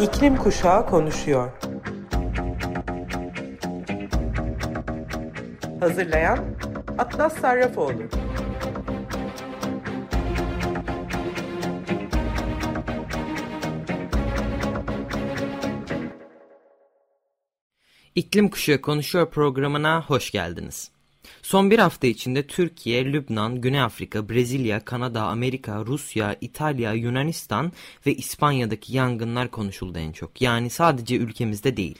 İklim Kuşağı konuşuyor. Hazırlayan Atlas Sarrafoğlu. İklim Kuşağı Konuşuyor programına hoş geldiniz. Son bir hafta içinde Türkiye, Lübnan, Güney Afrika, Brezilya, Kanada, Amerika, Rusya, İtalya, Yunanistan ve İspanya'daki yangınlar konuşuldu en çok. Yani sadece ülkemizde değil.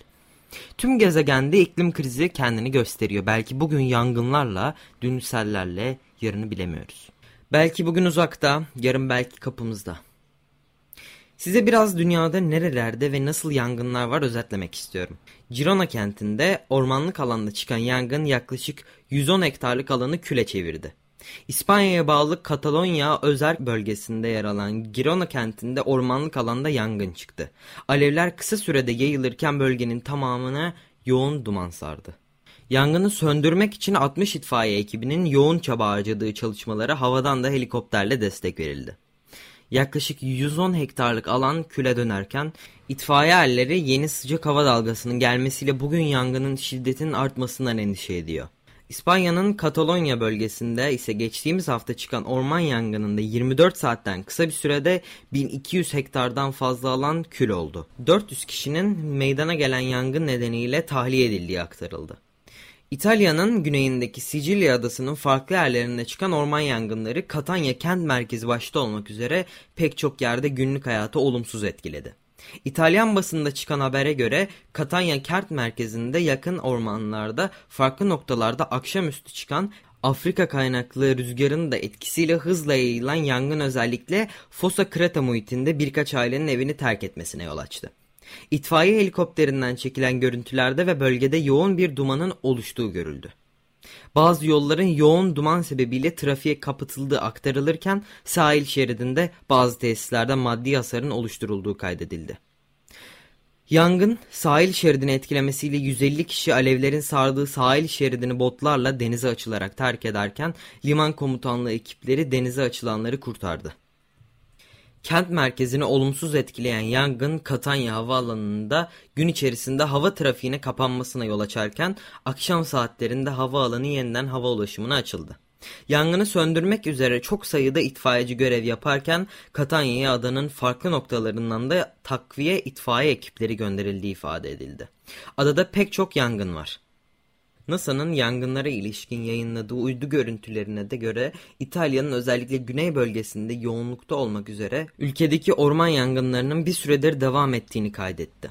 Tüm gezegende iklim krizi kendini gösteriyor. Belki bugün yangınlarla, dün sellerle, yarını bilemiyoruz. Belki bugün uzakta, yarın belki kapımızda. Size biraz dünyada nerelerde ve nasıl yangınlar var özetlemek istiyorum. Girona kentinde ormanlık alanda çıkan yangın yaklaşık 110 hektarlık alanı küle çevirdi. İspanya'ya bağlı Katalonya özel bölgesinde yer alan Girona kentinde ormanlık alanda yangın çıktı. Alevler kısa sürede yayılırken bölgenin tamamına yoğun duman sardı. Yangını söndürmek için 60 itfaiye ekibinin yoğun çaba harcadığı çalışmalara havadan da helikopterle destek verildi. Yaklaşık 110 hektarlık alan küle dönerken itfaiye erleri yeni sıcak hava dalgasının gelmesiyle bugün yangının şiddetinin artmasından endişe ediyor. İspanya'nın Katalonya bölgesinde ise geçtiğimiz hafta çıkan orman yangınında 24 saatten kısa bir sürede 1200 hektardan fazla alan kül oldu. 400 kişinin meydana gelen yangın nedeniyle tahliye edildiği aktarıldı. İtalya'nın güneyindeki Sicilya adasının farklı yerlerinde çıkan orman yangınları Katanya kent merkezi başta olmak üzere pek çok yerde günlük hayatı olumsuz etkiledi. İtalyan basında çıkan habere göre Katanya kent merkezinde yakın ormanlarda farklı noktalarda akşamüstü çıkan Afrika kaynaklı rüzgarın da etkisiyle hızla yayılan yangın özellikle Fossa Creta muhitinde birkaç ailenin evini terk etmesine yol açtı. İtfaiye helikopterinden çekilen görüntülerde ve bölgede yoğun bir dumanın oluştuğu görüldü. Bazı yolların yoğun duman sebebiyle trafiğe kapatıldığı aktarılırken sahil şeridinde bazı tesislerde maddi hasarın oluşturulduğu kaydedildi. Yangın sahil şeridini etkilemesiyle 150 kişi alevlerin sardığı sahil şeridini botlarla denize açılarak terk ederken liman komutanlığı ekipleri denize açılanları kurtardı. Kent merkezini olumsuz etkileyen yangın Katanya Havaalanı'nda gün içerisinde hava trafiğine kapanmasına yol açarken akşam saatlerinde havaalanı yeniden hava ulaşımına açıldı. Yangını söndürmek üzere çok sayıda itfaiyeci görev yaparken Katanya'ya adanın farklı noktalarından da takviye itfaiye ekipleri gönderildiği ifade edildi. Adada pek çok yangın var. NASA'nın yangınlara ilişkin yayınladığı uydu görüntülerine de göre İtalya'nın özellikle güney bölgesinde yoğunlukta olmak üzere ülkedeki orman yangınlarının bir süredir devam ettiğini kaydetti.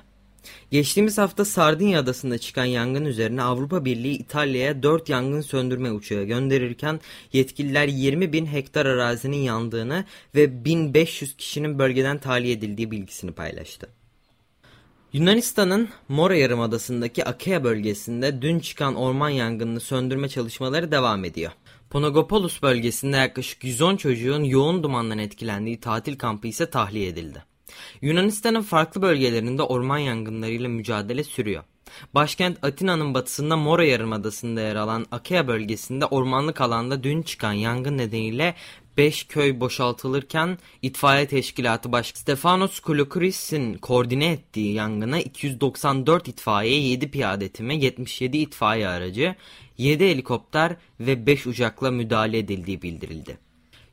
Geçtiğimiz hafta Sardinya adasında çıkan yangın üzerine Avrupa Birliği İtalya'ya 4 yangın söndürme uçağı gönderirken yetkililer 20 bin hektar arazinin yandığını ve 1500 kişinin bölgeden tahliye edildiği bilgisini paylaştı. Yunanistan'ın Mora Yarımadası'ndaki Akea bölgesinde dün çıkan orman yangınını söndürme çalışmaları devam ediyor. Ponagopoulos bölgesinde yaklaşık 110 çocuğun yoğun dumandan etkilendiği tatil kampı ise tahliye edildi. Yunanistan'ın farklı bölgelerinde orman yangınlarıyla mücadele sürüyor. Başkent Atina'nın batısında Mora Yarımadası'nda yer alan Akea bölgesinde ormanlık alanda dün çıkan yangın nedeniyle 5 köy boşaltılırken itfaiye teşkilatı başkanı Stefanos Kouloukris'in koordine ettiği yangına 294 itfaiye, 7 piyade timi, 77 itfaiye aracı, 7 helikopter ve 5 uçakla müdahale edildiği bildirildi.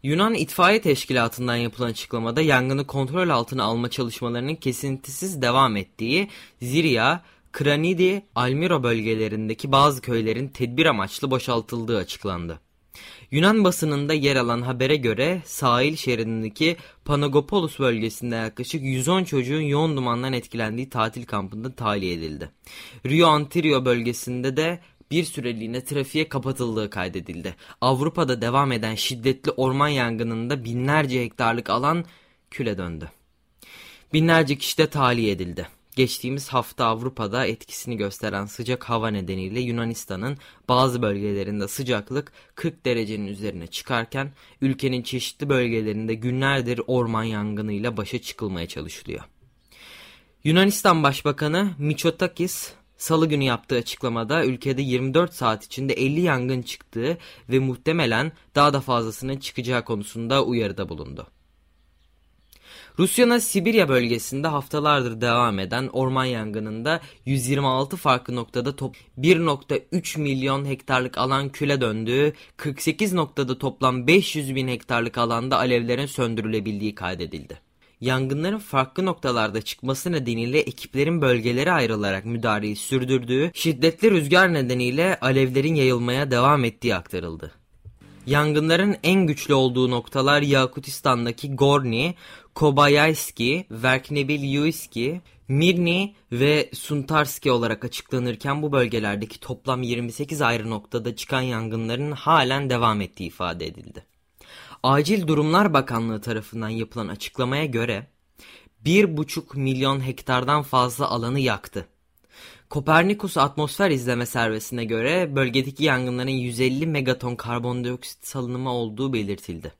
Yunan İtfaiye Teşkilatı'ndan yapılan açıklamada yangını kontrol altına alma çalışmalarının kesintisiz devam ettiği Zirya, Kranidi, Almiro bölgelerindeki bazı köylerin tedbir amaçlı boşaltıldığı açıklandı. Yunan basınında yer alan habere göre sahil şeridindeki Panagopoulos bölgesinde yaklaşık 110 çocuğun yoğun dumandan etkilendiği tatil kampında tahliye edildi. Rio Antirio bölgesinde de bir süreliğine trafiğe kapatıldığı kaydedildi. Avrupa'da devam eden şiddetli orman yangınında binlerce hektarlık alan küle döndü. Binlerce kişi de tahliye edildi. Geçtiğimiz hafta Avrupa'da etkisini gösteren sıcak hava nedeniyle Yunanistan'ın bazı bölgelerinde sıcaklık 40 derecenin üzerine çıkarken ülkenin çeşitli bölgelerinde günlerdir orman yangınıyla başa çıkılmaya çalışılıyor. Yunanistan Başbakanı Mitsotakis Salı günü yaptığı açıklamada ülkede 24 saat içinde 50 yangın çıktığı ve muhtemelen daha da fazlasının çıkacağı konusunda uyarıda bulundu. Rusya'nın Sibirya bölgesinde haftalardır devam eden orman yangınında 126 farklı noktada top 1.3 milyon hektarlık alan küle döndüğü, 48 noktada toplam 500 bin hektarlık alanda alevlerin söndürülebildiği kaydedildi. Yangınların farklı noktalarda çıkması nedeniyle ekiplerin bölgelere ayrılarak müdahaleyi sürdürdüğü, şiddetli rüzgar nedeniyle alevlerin yayılmaya devam ettiği aktarıldı. Yangınların en güçlü olduğu noktalar Yakutistan'daki Gorni, Kobayayski, Verknebil-Yuiski, Mirni ve Suntarski olarak açıklanırken bu bölgelerdeki toplam 28 ayrı noktada çıkan yangınların halen devam ettiği ifade edildi. Acil Durumlar Bakanlığı tarafından yapılan açıklamaya göre 1,5 milyon hektardan fazla alanı yaktı. Kopernikus atmosfer izleme servisine göre bölgedeki yangınların 150 megaton karbondioksit salınımı olduğu belirtildi.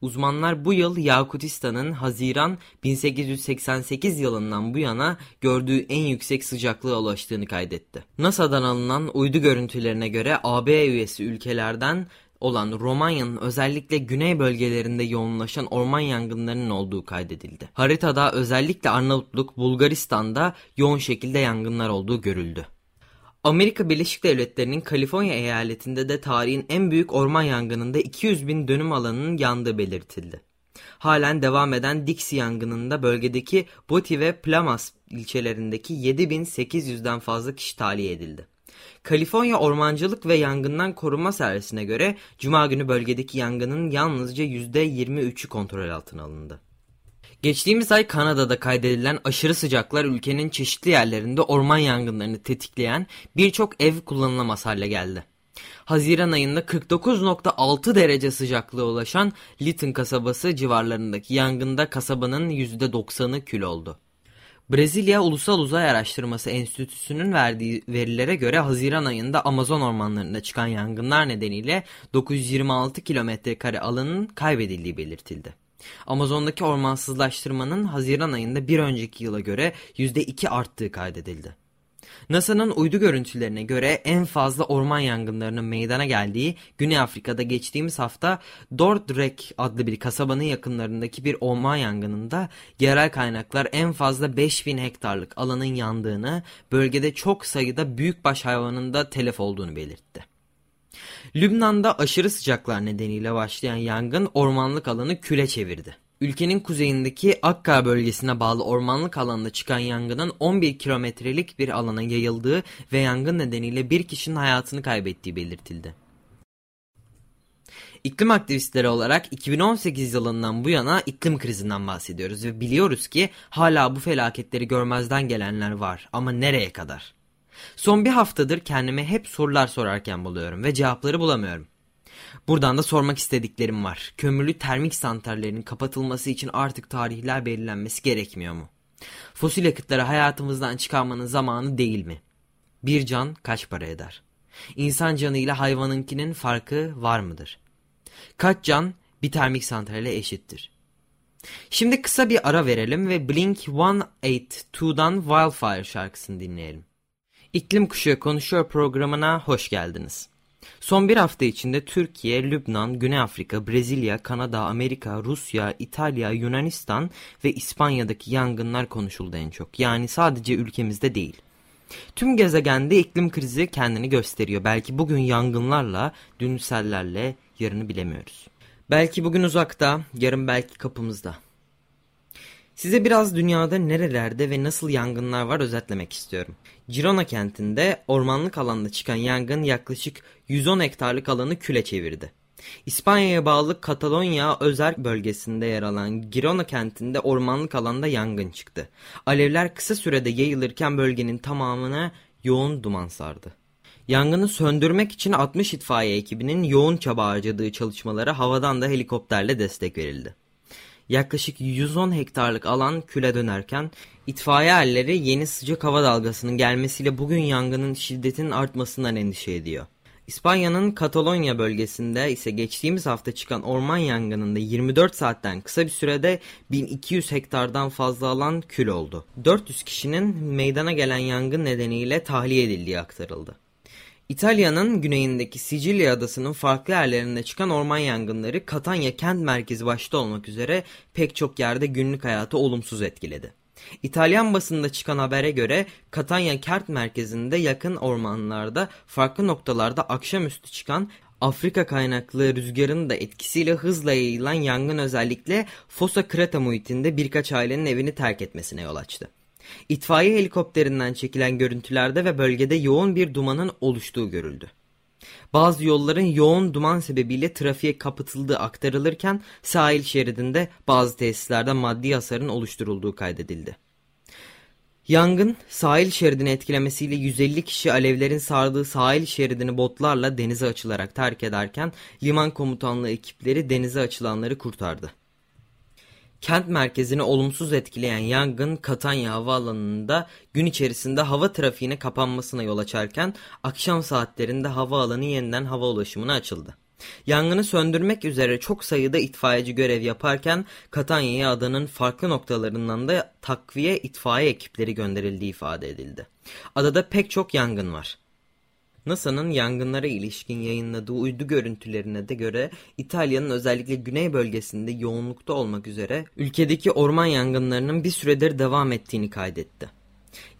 Uzmanlar bu yıl Yakutistan'ın Haziran 1888 yılından bu yana gördüğü en yüksek sıcaklığa ulaştığını kaydetti. NASA'dan alınan uydu görüntülerine göre AB üyesi ülkelerden olan Romanya'nın özellikle güney bölgelerinde yoğunlaşan orman yangınlarının olduğu kaydedildi. Haritada özellikle Arnavutluk, Bulgaristan'da yoğun şekilde yangınlar olduğu görüldü. Amerika Birleşik Devletleri'nin Kaliforniya eyaletinde de tarihin en büyük orman yangınında 200 bin dönüm alanının yandığı belirtildi. Halen devam eden Dixie yangınında bölgedeki Boti ve Plamas ilçelerindeki 7800'den fazla kişi tahliye edildi. Kaliforniya Ormancılık ve Yangından Korunma Servisi'ne göre Cuma günü bölgedeki yangının yalnızca %23'ü kontrol altına alındı. Geçtiğimiz ay Kanada'da kaydedilen aşırı sıcaklar ülkenin çeşitli yerlerinde orman yangınlarını tetikleyen birçok ev kullanılamaz hale geldi. Haziran ayında 49.6 derece sıcaklığa ulaşan Lytton kasabası civarlarındaki yangında kasabanın %90'ı kül oldu. Brezilya Ulusal Uzay Araştırması Enstitüsü'nün verdiği verilere göre Haziran ayında Amazon ormanlarında çıkan yangınlar nedeniyle 926 kilometre kare alanın kaybedildiği belirtildi. Amazon'daki ormansızlaştırmanın Haziran ayında bir önceki yıla göre %2 arttığı kaydedildi. NASA'nın uydu görüntülerine göre en fazla orman yangınlarının meydana geldiği Güney Afrika'da geçtiğimiz hafta Dordrecht adlı bir kasabanın yakınlarındaki bir orman yangınında yerel kaynaklar en fazla 5000 hektarlık alanın yandığını, bölgede çok sayıda büyükbaş hayvanın da telef olduğunu belirtti. Lübnan'da aşırı sıcaklar nedeniyle başlayan yangın ormanlık alanı küle çevirdi. Ülkenin kuzeyindeki Akka bölgesine bağlı ormanlık alanda çıkan yangının 11 kilometrelik bir alana yayıldığı ve yangın nedeniyle bir kişinin hayatını kaybettiği belirtildi. İklim aktivistleri olarak 2018 yılından bu yana iklim krizinden bahsediyoruz ve biliyoruz ki hala bu felaketleri görmezden gelenler var ama nereye kadar? Son bir haftadır kendime hep sorular sorarken buluyorum ve cevapları bulamıyorum. Buradan da sormak istediklerim var. Kömürlü termik santrallerin kapatılması için artık tarihler belirlenmesi gerekmiyor mu? Fosil yakıtları hayatımızdan çıkarmanın zamanı değil mi? Bir can kaç para eder? İnsan canı ile hayvanınkinin farkı var mıdır? Kaç can bir termik santrale eşittir? Şimdi kısa bir ara verelim ve Blink-182'dan Wildfire şarkısını dinleyelim. İklim Kuşağı Konuşuyor programına hoş geldiniz. Son bir hafta içinde Türkiye, Lübnan, Güney Afrika, Brezilya, Kanada, Amerika, Rusya, İtalya, Yunanistan ve İspanya'daki yangınlar konuşuldu en çok. Yani sadece ülkemizde değil. Tüm gezegende iklim krizi kendini gösteriyor. Belki bugün yangınlarla, dün sellerle, yarını bilemiyoruz. Belki bugün uzakta, yarın belki kapımızda. Size biraz dünyada nerelerde ve nasıl yangınlar var özetlemek istiyorum. Girona kentinde ormanlık alanda çıkan yangın yaklaşık 110 hektarlık alanı küle çevirdi. İspanya'ya bağlı Katalonya özel bölgesinde yer alan Girona kentinde ormanlık alanda yangın çıktı. Alevler kısa sürede yayılırken bölgenin tamamına yoğun duman sardı. Yangını söndürmek için 60 itfaiye ekibinin yoğun çaba harcadığı çalışmalara havadan da helikopterle destek verildi. Yaklaşık 110 hektarlık alan küle dönerken itfaiye erleri yeni sıcak hava dalgasının gelmesiyle bugün yangının şiddetinin artmasından endişe ediyor. İspanya'nın Katalonya bölgesinde ise geçtiğimiz hafta çıkan orman yangınında 24 saatten kısa bir sürede 1200 hektardan fazla alan kül oldu. 400 kişinin meydana gelen yangın nedeniyle tahliye edildiği aktarıldı. İtalya'nın güneyindeki Sicilya adasının farklı yerlerinde çıkan orman yangınları Katanya kent merkezi başta olmak üzere pek çok yerde günlük hayatı olumsuz etkiledi. İtalyan basında çıkan habere göre Katanya kent merkezinde yakın ormanlarda farklı noktalarda akşamüstü çıkan Afrika kaynaklı rüzgarın da etkisiyle hızla yayılan yangın özellikle Fossa Kreta muhitinde birkaç ailenin evini terk etmesine yol açtı. İtfaiye helikopterinden çekilen görüntülerde ve bölgede yoğun bir dumanın oluştuğu görüldü. Bazı yolların yoğun duman sebebiyle trafiğe kapatıldığı aktarılırken sahil şeridinde bazı tesislerde maddi hasarın oluşturulduğu kaydedildi. Yangın sahil şeridini etkilemesiyle 150 kişi alevlerin sardığı sahil şeridini botlarla denize açılarak terk ederken liman komutanlığı ekipleri denize açılanları kurtardı. Kent merkezini olumsuz etkileyen yangın Katanya Havaalanı'nda gün içerisinde hava trafiğine kapanmasına yol açarken akşam saatlerinde havaalanı yeniden hava ulaşımına açıldı. Yangını söndürmek üzere çok sayıda itfaiyeci görev yaparken Katanya'ya adanın farklı noktalarından da takviye itfaiye ekipleri gönderildiği ifade edildi. Adada pek çok yangın var. NASA'nın yangınlara ilişkin yayınladığı uydu görüntülerine de göre İtalya'nın özellikle güney bölgesinde yoğunlukta olmak üzere ülkedeki orman yangınlarının bir süredir devam ettiğini kaydetti.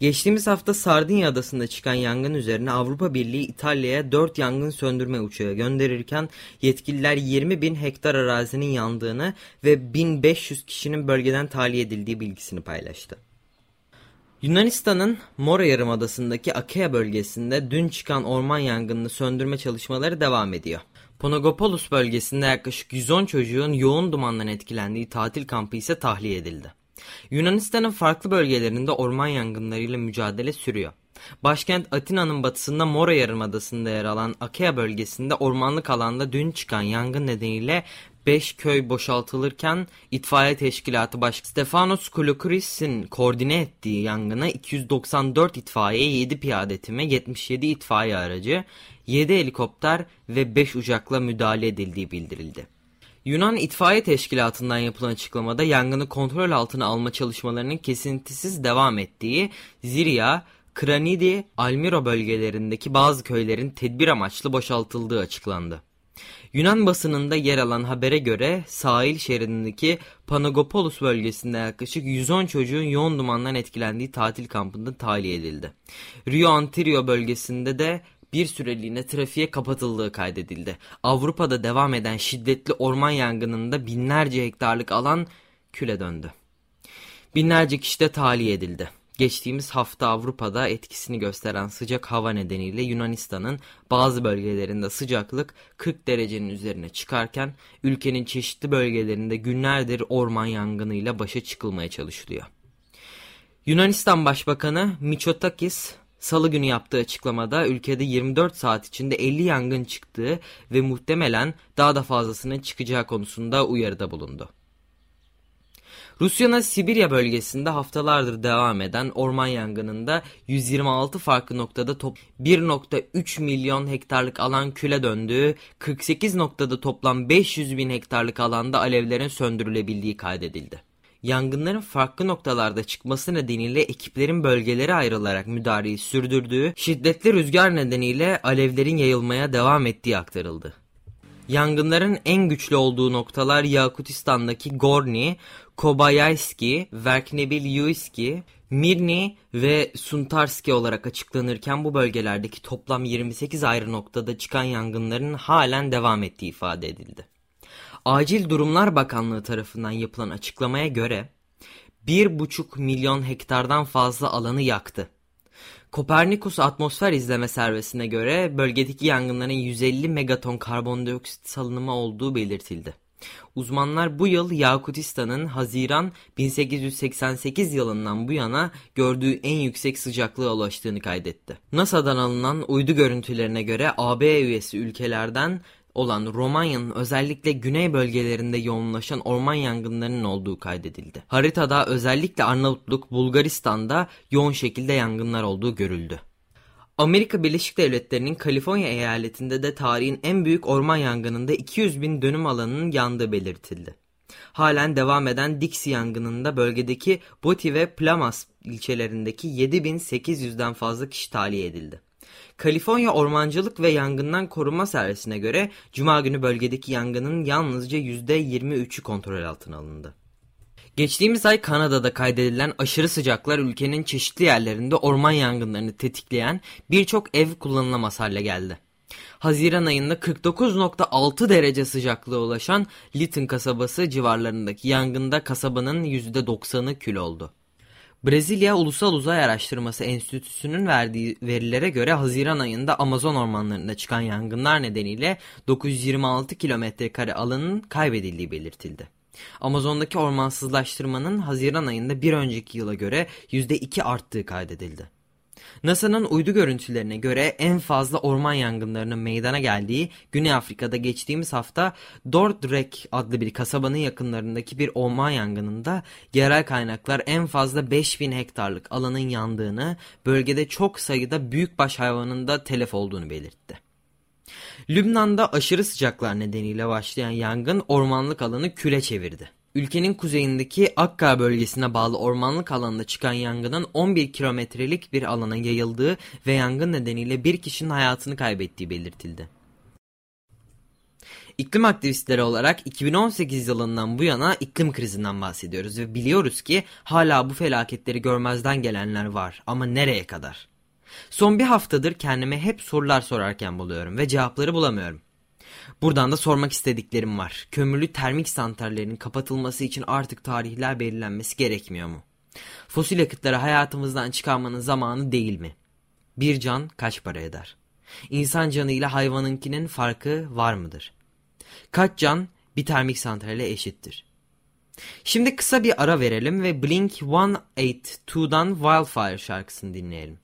Geçtiğimiz hafta Sardinya adasında çıkan yangın üzerine Avrupa Birliği İtalya'ya 4 yangın söndürme uçağı gönderirken yetkililer 20 bin hektar arazinin yandığını ve 1500 kişinin bölgeden tahliye edildiği bilgisini paylaştı. Yunanistan'ın Mora Yarımadası'ndaki Akea bölgesinde dün çıkan orman yangınını söndürme çalışmaları devam ediyor. Ponagopoulos bölgesinde yaklaşık 110 çocuğun yoğun dumandan etkilendiği tatil kampı ise tahliye edildi. Yunanistan'ın farklı bölgelerinde orman yangınlarıyla mücadele sürüyor. Başkent Atina'nın batısında Mora Yarımadası'nda yer alan Akea bölgesinde ormanlık alanda dün çıkan yangın nedeniyle 5 köy boşaltılırken itfaiye teşkilatı başkanı Stefanos Kouloukris'in koordine ettiği yangına 294 itfaiye, 7 piyade timi, 77 itfaiye aracı, 7 helikopter ve 5 uçakla müdahale edildiği bildirildi. Yunan İtfaiye Teşkilatı'ndan yapılan açıklamada yangını kontrol altına alma çalışmalarının kesintisiz devam ettiği Zirya, Kranidi, Almiro bölgelerindeki bazı köylerin tedbir amaçlı boşaltıldığı açıklandı. Yunan basınında yer alan habere göre sahil şeridindeki Panagopoulos bölgesinde yaklaşık 110 çocuğun yoğun dumandan etkilendiği tatil kampında tahliye edildi. Rio Antirio bölgesinde de bir süreliğine trafiğe kapatıldığı kaydedildi. Avrupa'da devam eden şiddetli orman yangınında binlerce hektarlık alan küle döndü. Binlerce kişi de tahliye edildi. Geçtiğimiz hafta Avrupa'da etkisini gösteren sıcak hava nedeniyle Yunanistan'ın bazı bölgelerinde sıcaklık 40 derecenin üzerine çıkarken ülkenin çeşitli bölgelerinde günlerdir orman yangınıyla başa çıkılmaya çalışılıyor. Yunanistan Başbakanı Mitsotakis Salı günü yaptığı açıklamada ülkede 24 saat içinde 50 yangın çıktığı ve muhtemelen daha da fazlasının çıkacağı konusunda uyarıda bulundu. Rusya'nın Sibirya bölgesinde haftalardır devam eden orman yangınında 126 farklı noktada top 1.3 milyon hektarlık alan küle döndüğü, 48 noktada toplam 500 bin hektarlık alanda alevlerin söndürülebildiği kaydedildi. Yangınların farklı noktalarda çıkması nedeniyle ekiplerin bölgelere ayrılarak müdahaleyi sürdürdüğü, şiddetli rüzgar nedeniyle alevlerin yayılmaya devam ettiği aktarıldı. Yangınların en güçlü olduğu noktalar Yakutistan'daki Gorni, Kobayayski, Verknebil-Yuiski, Mirni ve Suntarski olarak açıklanırken bu bölgelerdeki toplam 28 ayrı noktada çıkan yangınların halen devam ettiği ifade edildi. Acil Durumlar Bakanlığı tarafından yapılan açıklamaya göre 1,5 milyon hektardan fazla alanı yaktı. Kopernikus atmosfer izleme servisine göre bölgedeki yangınların 150 megaton karbondioksit salınımı olduğu belirtildi. Uzmanlar bu yıl Yakutistan'ın Haziran 1888 yılından bu yana gördüğü en yüksek sıcaklığa ulaştığını kaydetti. NASA'dan alınan uydu görüntülerine göre AB üyesi ülkelerden olan Romanya'nın özellikle güney bölgelerinde yoğunlaşan orman yangınlarının olduğu kaydedildi. Haritada özellikle Arnavutluk, Bulgaristan'da yoğun şekilde yangınlar olduğu görüldü. Amerika Birleşik Devletleri'nin Kaliforniya eyaletinde de tarihin en büyük orman yangınında 200 bin dönüm alanının yandığı belirtildi. Halen devam eden Dixie yangınında bölgedeki Boti ve Plamas ilçelerindeki 7800'den fazla kişi tahliye edildi. Kaliforniya Ormancılık ve Yangından Korunma Servisi'ne göre Cuma günü bölgedeki yangının yalnızca %23'ü kontrol altına alındı. Geçtiğimiz ay Kanada'da kaydedilen aşırı sıcaklar ülkenin çeşitli yerlerinde orman yangınlarını tetikleyen birçok ev kullanılamaz hale geldi. Haziran ayında 49.6 derece sıcaklığa ulaşan Lytton kasabası civarlarındaki yangında kasabanın %90'ı kül oldu. Brezilya Ulusal Uzay Araştırması Enstitüsü'nün verdiği verilere göre Haziran ayında Amazon ormanlarında çıkan yangınlar nedeniyle 926 kilometre kare alanın kaybedildiği belirtildi. Amazon'daki ormansızlaştırmanın Haziran ayında bir önceki yıla göre %2 arttığı kaydedildi. NASA'nın uydu görüntülerine göre en fazla orman yangınlarının meydana geldiği Güney Afrika'da geçtiğimiz hafta Dordrecht adlı bir kasabanın yakınlarındaki bir orman yangınında yerel kaynaklar en fazla 5000 hektarlık alanın yandığını, bölgede çok sayıda büyükbaş hayvanın da telef olduğunu belirtti. Lübnan'da aşırı sıcaklar nedeniyle başlayan yangın ormanlık alanı küle çevirdi. Ülkenin kuzeyindeki Akka bölgesine bağlı ormanlık alanda çıkan yangının 11 kilometrelik bir alana yayıldığı ve yangın nedeniyle bir kişinin hayatını kaybettiği belirtildi. İklim aktivistleri olarak 2018 yılından bu yana iklim krizinden bahsediyoruz ve biliyoruz ki hala bu felaketleri görmezden gelenler var ama nereye kadar? Son bir haftadır kendime hep sorular sorarken buluyorum ve cevapları bulamıyorum. Buradan da sormak istediklerim var. Kömürlü termik santrallerin kapatılması için artık tarihler belirlenmesi gerekmiyor mu? Fosil yakıtları hayatımızdan çıkarmanın zamanı değil mi? Bir can kaç para eder? İnsan canıyla hayvanınkinin farkı var mıdır? Kaç can bir termik santrale eşittir? Şimdi kısa bir ara verelim ve Blink-182'dan Wildfire şarkısını dinleyelim.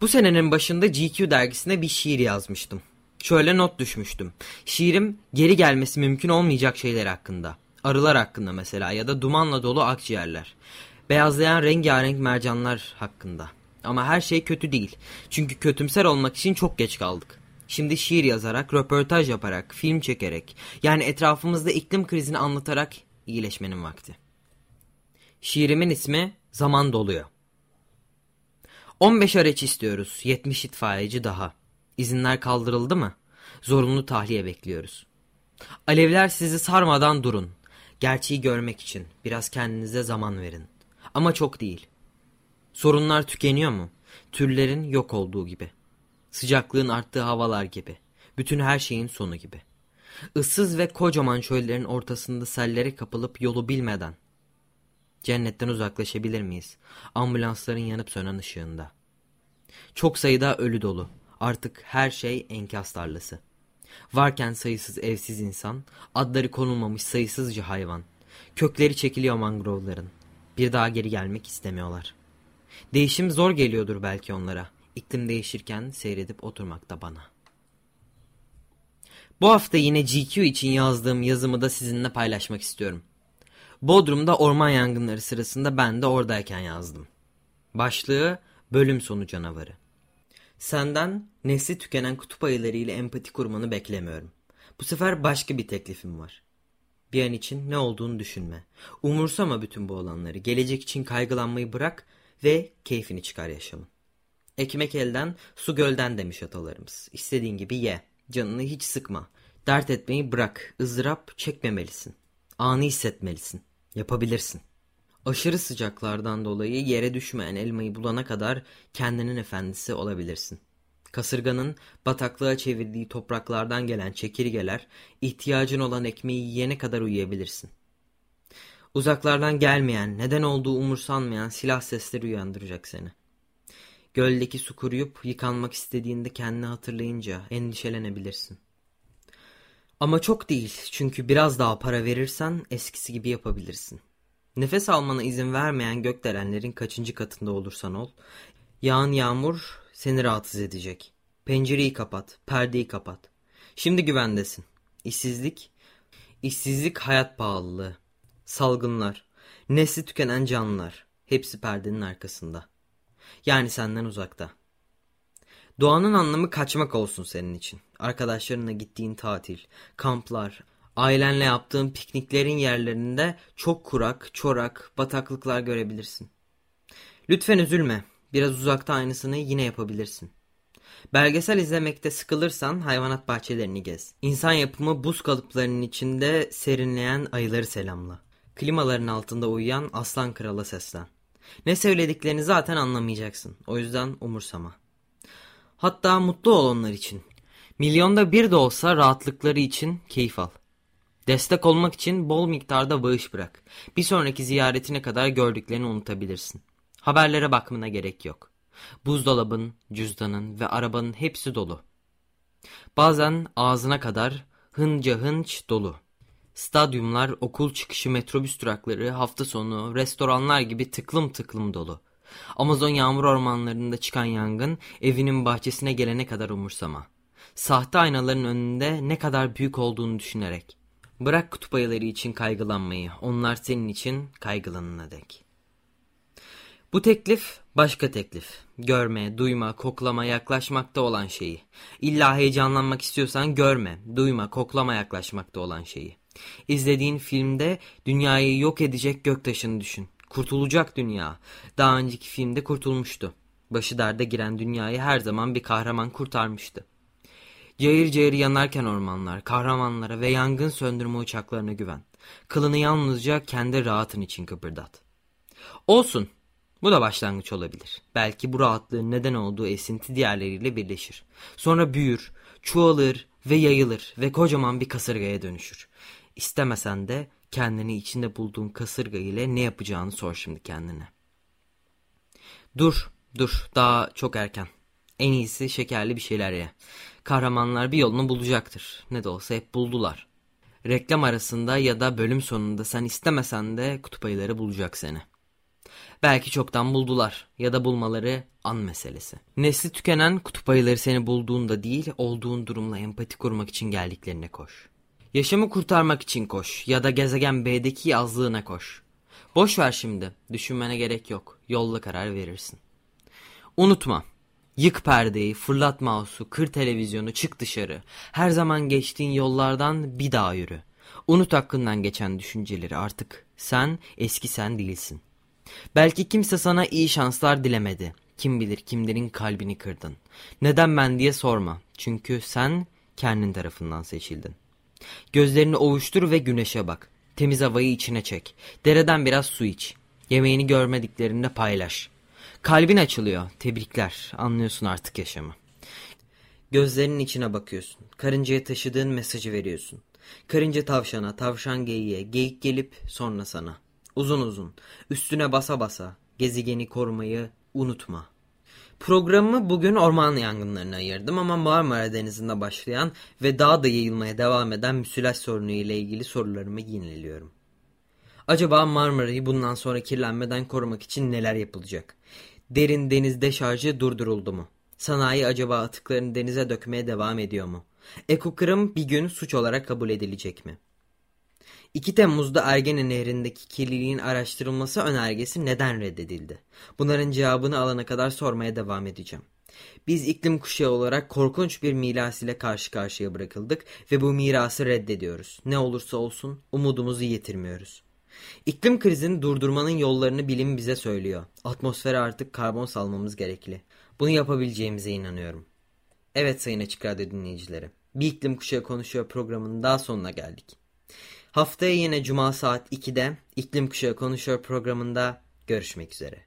Bu senenin başında GQ dergisine bir şiir yazmıştım. Şöyle not düşmüştüm. Şiirim geri gelmesi mümkün olmayacak şeyler hakkında. Arılar hakkında mesela ya da dumanla dolu akciğerler. Beyazlayan rengarenk mercanlar hakkında. Ama her şey kötü değil. Çünkü kötümser olmak için çok geç kaldık. Şimdi şiir yazarak, röportaj yaparak, film çekerek, yani etrafımızda iklim krizini anlatarak iyileşmenin vakti. Şiirimin ismi Zaman Doluyor. 15 araç istiyoruz, 70 itfaiyeci daha. İzinler kaldırıldı mı? Zorunlu tahliye bekliyoruz. Alevler sizi sarmadan durun. Gerçeği görmek için biraz kendinize zaman verin. Ama çok değil. Sorunlar tükeniyor mu? Türlerin yok olduğu gibi. Sıcaklığın arttığı havalar gibi. Bütün her şeyin sonu gibi. Issız ve kocaman çöllerin ortasında sellere kapılıp yolu bilmeden. Cennetten uzaklaşabilir miyiz? Ambulansların yanıp sönen ışığında. Çok sayıda ölü dolu. Artık her şey enkaz tarlası. Varken sayısız evsiz insan, adları konulmamış sayısızca hayvan. Kökleri çekiliyor mangrovların. Bir daha geri gelmek istemiyorlar. Değişim zor geliyordur belki onlara. İklim değişirken seyredip oturmakta bana. Bu hafta yine GQ için yazdığım yazımı da sizinle paylaşmak istiyorum. Bodrum'da orman yangınları sırasında ben de oradayken yazdım. Başlığı Bölüm Sonu Canavarı. Senden nesli tükenen kutup ayılarıyla empati kurmanı beklemiyorum. Bu sefer başka bir teklifim var. Bir an için ne olduğunu düşünme. Umursama bütün bu olanları. Gelecek için kaygılanmayı bırak ve keyfini çıkar yaşamın. Ekmek elden, su gölden demiş atalarımız. İstediğin gibi ye. Canını hiç sıkma. Dert etmeyi bırak. ızdırap çekmemelisin. Anı hissetmelisin. Yapabilirsin. Aşırı sıcaklardan dolayı yere düşmeyen elmayı bulana kadar kendinin efendisi olabilirsin. Kasırganın bataklığa çevirdiği topraklardan gelen çekirgeler ihtiyacın olan ekmeği yiyene kadar uyuyabilirsin. Uzaklardan gelmeyen, neden olduğu umursanmayan silah sesleri uyandıracak seni. Göldeki su kuruyup yıkanmak istediğinde kendini hatırlayınca endişelenebilirsin. Ama çok değil çünkü biraz daha para verirsen eskisi gibi yapabilirsin. Nefes almana izin vermeyen gökdelenlerin kaçıncı katında olursan ol, yağan yağmur seni rahatsız edecek. Pencereyi kapat, perdeyi kapat. Şimdi güvendesin. İşsizlik, işsizlik hayat pahalılığı, salgınlar, nesli tükenen canlılar, hepsi perdenin arkasında. Yani senden uzakta. Doğanın anlamı kaçmak olsun senin için. Arkadaşlarınla gittiğin tatil, kamplar, Ailenle yaptığın pikniklerin yerlerinde çok kurak, çorak, bataklıklar görebilirsin. Lütfen üzülme. Biraz uzakta aynısını yine yapabilirsin. Belgesel izlemekte sıkılırsan hayvanat bahçelerini gez. İnsan yapımı buz kalıplarının içinde serinleyen ayıları selamla. Klimaların altında uyuyan aslan krala seslen. Ne söylediklerini zaten anlamayacaksın. O yüzden umursama. Hatta mutlu ol onlar için. Milyonda bir de olsa rahatlıkları için keyif al. Destek olmak için bol miktarda bağış bırak. Bir sonraki ziyaretine kadar gördüklerini unutabilirsin. Haberlere bakmana gerek yok. Buzdolabın, cüzdanın ve arabanın hepsi dolu. Bazen ağzına kadar hınca hınç dolu. Stadyumlar, okul çıkışı metrobüs durakları, hafta sonu, restoranlar gibi tıklım tıklım dolu. Amazon yağmur ormanlarında çıkan yangın evinin bahçesine gelene kadar umursama. Sahte aynaların önünde ne kadar büyük olduğunu düşünerek. Bırak kutup ayıları için kaygılanmayı, onlar senin için kaygılanına dek. Bu teklif başka teklif. Görme, duyma, koklama, yaklaşmakta olan şeyi. İlla heyecanlanmak istiyorsan görme, duyma, koklama, yaklaşmakta olan şeyi. İzlediğin filmde dünyayı yok edecek göktaşını düşün. Kurtulacak dünya. Daha önceki filmde kurtulmuştu. Başı derde giren dünyayı her zaman bir kahraman kurtarmıştı. Cayır cayır yanarken ormanlar, kahramanlara ve yangın söndürme uçaklarına güven. Kılını yalnızca kendi rahatın için kıpırdat. Olsun. Bu da başlangıç olabilir. Belki bu rahatlığın neden olduğu esinti diğerleriyle birleşir. Sonra büyür, çoğalır ve yayılır ve kocaman bir kasırgaya dönüşür. İstemesen de kendini içinde bulduğun kasırga ile ne yapacağını sor şimdi kendine. Dur, dur, daha çok erken. En iyisi şekerli bir şeyler ye. Kahramanlar bir yolunu bulacaktır. Ne de olsa hep buldular. Reklam arasında ya da bölüm sonunda sen istemesen de kutup ayıları bulacak seni. Belki çoktan buldular ya da bulmaları an meselesi. Nesli tükenen kutup ayıları seni bulduğunda değil, olduğun durumla empati kurmak için geldiklerine koş. Yaşamı kurtarmak için koş ya da gezegen B'deki yazlığına koş. Boş ver şimdi, düşünmene gerek yok. Yolla karar verirsin. Unutma, Yık perdeyi, fırlat mouse'u, kır televizyonu, çık dışarı. Her zaman geçtiğin yollardan bir daha yürü. Unut hakkından geçen düşünceleri artık. Sen eski sen değilsin. Belki kimse sana iyi şanslar dilemedi. Kim bilir kimlerin kalbini kırdın. Neden ben diye sorma. Çünkü sen kendin tarafından seçildin. Gözlerini ovuştur ve güneşe bak. Temiz havayı içine çek. Dereden biraz su iç. Yemeğini görmediklerinde paylaş. Kalbin açılıyor. Tebrikler. Anlıyorsun artık yaşamı. Gözlerinin içine bakıyorsun. Karıncaya taşıdığın mesajı veriyorsun. Karınca tavşana, tavşan geyiğe, geyik gelip sonra sana. Uzun uzun, üstüne basa basa, gezegeni korumayı unutma. Programımı bugün orman yangınlarına ayırdım ama Marmara Denizi'nde başlayan ve daha da yayılmaya devam eden müsilaj sorunu ile ilgili sorularımı yineliyorum. Acaba Marmara'yı bundan sonra kirlenmeden korumak için neler yapılacak? Derin deniz deşarjı durduruldu mu? Sanayi acaba atıklarını denize dökmeye devam ediyor mu? Ekokırım bir gün suç olarak kabul edilecek mi? 2 Temmuz'da Ergene Nehri'ndeki kirliliğin araştırılması önergesi neden reddedildi? Bunların cevabını alana kadar sormaya devam edeceğim. Biz iklim kuşağı olarak korkunç bir miras ile karşı karşıya bırakıldık ve bu mirası reddediyoruz. Ne olursa olsun umudumuzu yitirmiyoruz. İklim krizini durdurmanın yollarını bilim bize söylüyor. Atmosfere artık karbon salmamız gerekli. Bunu yapabileceğimize inanıyorum. Evet sayın açık radyo dinleyicileri. Bir iklim kuşağı konuşuyor programının daha sonuna geldik. Haftaya yine cuma saat 2'de iklim kuşağı konuşuyor programında görüşmek üzere.